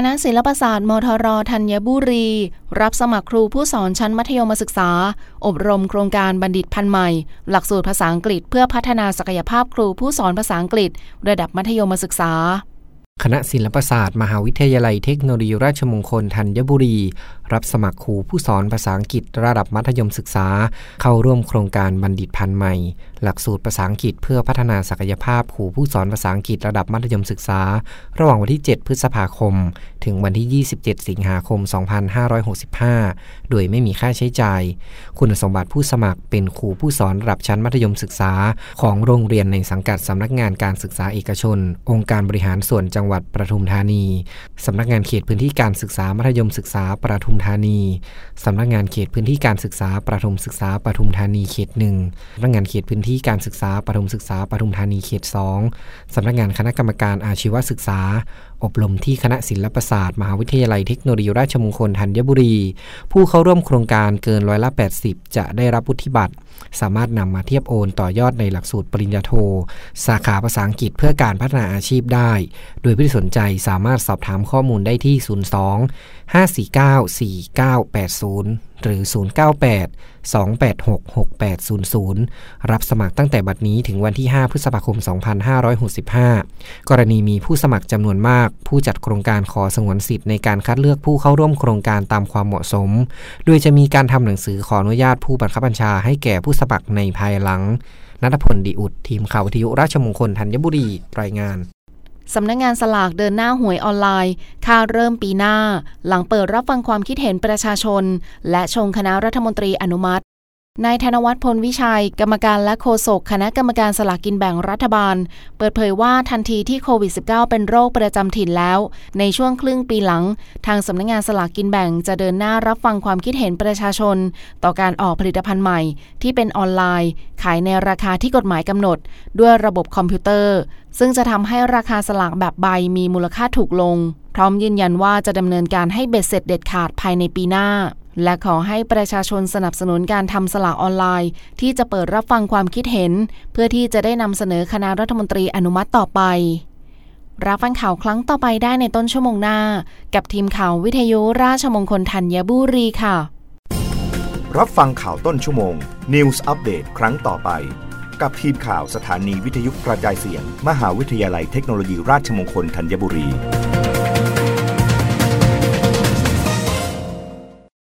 คณะศิลปศาสตร์มทรธัญบุรี รับสมัครครูผู้สอนชั้นมัธยมศึกษา อบรมโครงการบัณฑิตพันใหม่ หลักสูตรภาษาอังกฤษ เพื่อพัฒนาศักยภาพครูผู้สอนภาษาอังกฤษ ระดับมัธยมศึกษาคณะศิลปศาสตร์ มหาวิทยาลัยเทคโนโลยีราชมงคลธัญบุรีรับสมัครครูผู้สอนภาษาอังกฤษระดับมัธยมศึกษา เข้าร่วมโครงการบัณฑิตพันใหม่ หลักสูตรภาษาอังกฤษเพื่อพัฒนาศักยภาพครูผู้สอนภาษาอังกฤษระดับมัธยมศึกษา ระหว่างวันที่ 7 พฤษภาคม ถึงวันที่ 27 สิงหาคม 2565 โดยไม่มีค่าใช้จ่าย คุณสมบัติผู้สมัครเป็นครูผู้สอนระดับชั้นมัธยมศึกษา ของโรงเรียนในสังกัดสำนักงานการศึกษาเอกชน องค์การบริหารส่วนจังหวัดประทุมธานีสำนักงานเขตพื้นที่การศึกษามัธยมศึกษาประทุมธานีสำนักงานเขตพื้นที่การศึกษาประถมศึกษาปทุมธานีเขตหนึ่งสำนักงานเขตพื้นที่การศึกษาประถมศึกษาปทุมธานีเขตสองสำนักงานคณะกรรมการอาชีวศึกษาอบรมที่คณะศิลปศาสตร์มหาวิทยาลัยเทคโนโลยีราชมงคลธัญบุรี ผู้เข้าร่วมโครงการเกินร้อยละ 80 จะได้รับวุฒิบัตร สามารถนำมาเทียบโอนต่อยอดในหลักสูตรปริญญาโท สาขาภาษาอังกฤษเพื่อการพัฒนาอาชีพได้ โดยผู้ที่สนใจสามารถสอบถามข้อมูลได้ที่ 02 549 4980 หรือ 098 286 6800 รับสมัครตั้งแต่บัดนี้ถึงวันที่ 5 พฤษภาคม 2565 กรณีมีผู้สมัครจำนวนมาก ผู้จัดโครงการขอสงวนสิทธิ์ในการคัดเลือกผู้เข้าร่วมโครงการตามความเหมาะสม โดยจะมีการทำหนังสือขออนุญาตผู้บังคับบัญชาให้แก่ผู้สมัครในภายหลังนัทพลดีอุดทีมข่าววิทยุราชมงคลธัญบุรีรายงาน สำนักงงานสลากเดินหน้าหวยออนไลน์ค่าเริ่มปีหน้า หลังเปิดรับฟังความคิดเห็นประชาชน และชงคณะรัฐมนตรีอนุมัติ นายธนวัฒน์พลวิชัย กรรมการและโฆษกคณะกรรมการสลากกินแบ่งรัฐบาล เปิดเผยว่าทันทีที่โควิด -19 เป็นโรคประจำถิ่นแล้ว ในช่วงครึ่งปีหลัง ทางสำนักงงานสลากกินแบ่งจะเดินหน้ารับฟังความคิดเห็นประชาชน ต่อการออกผลิตภัณฑ์ใหม่ ที่เป็นออนไลน์ ขายในราคาที่กฎหมายกำหนด ด้วยระบบคอมพิวเตอร์ ซึ่งจะทำให้ราคาสลากแบบใบมีมูลค่าถูกลง พร้อมยืนยันว่าจะดำเนินการให้เบ็ดเสร็จเด็ดขาดภายในปีหน้า และขอให้ประชาชนสนับสนุนการทำสลากออนไลน์ ที่จะเปิดรับฟังความคิดเห็น เพื่อที่จะได้นำเสนอคณะรัฐมนตรีอนุมัติต่อไป รับฟังข่าวครั้งต่อไปได้ในต้นชั่วโมงหน้า กับทีมข่าววิทยุราชมงคลธัญบุรีค่ะ รับฟังข่าวต้นชั่วโมง News อัปเดตครั้งต่อไป กับทีมข่าวสถานีวิทยุกระจายเสียง มหาวิทยาลัยเทคโนโลยีราชมงคลธัญบุรี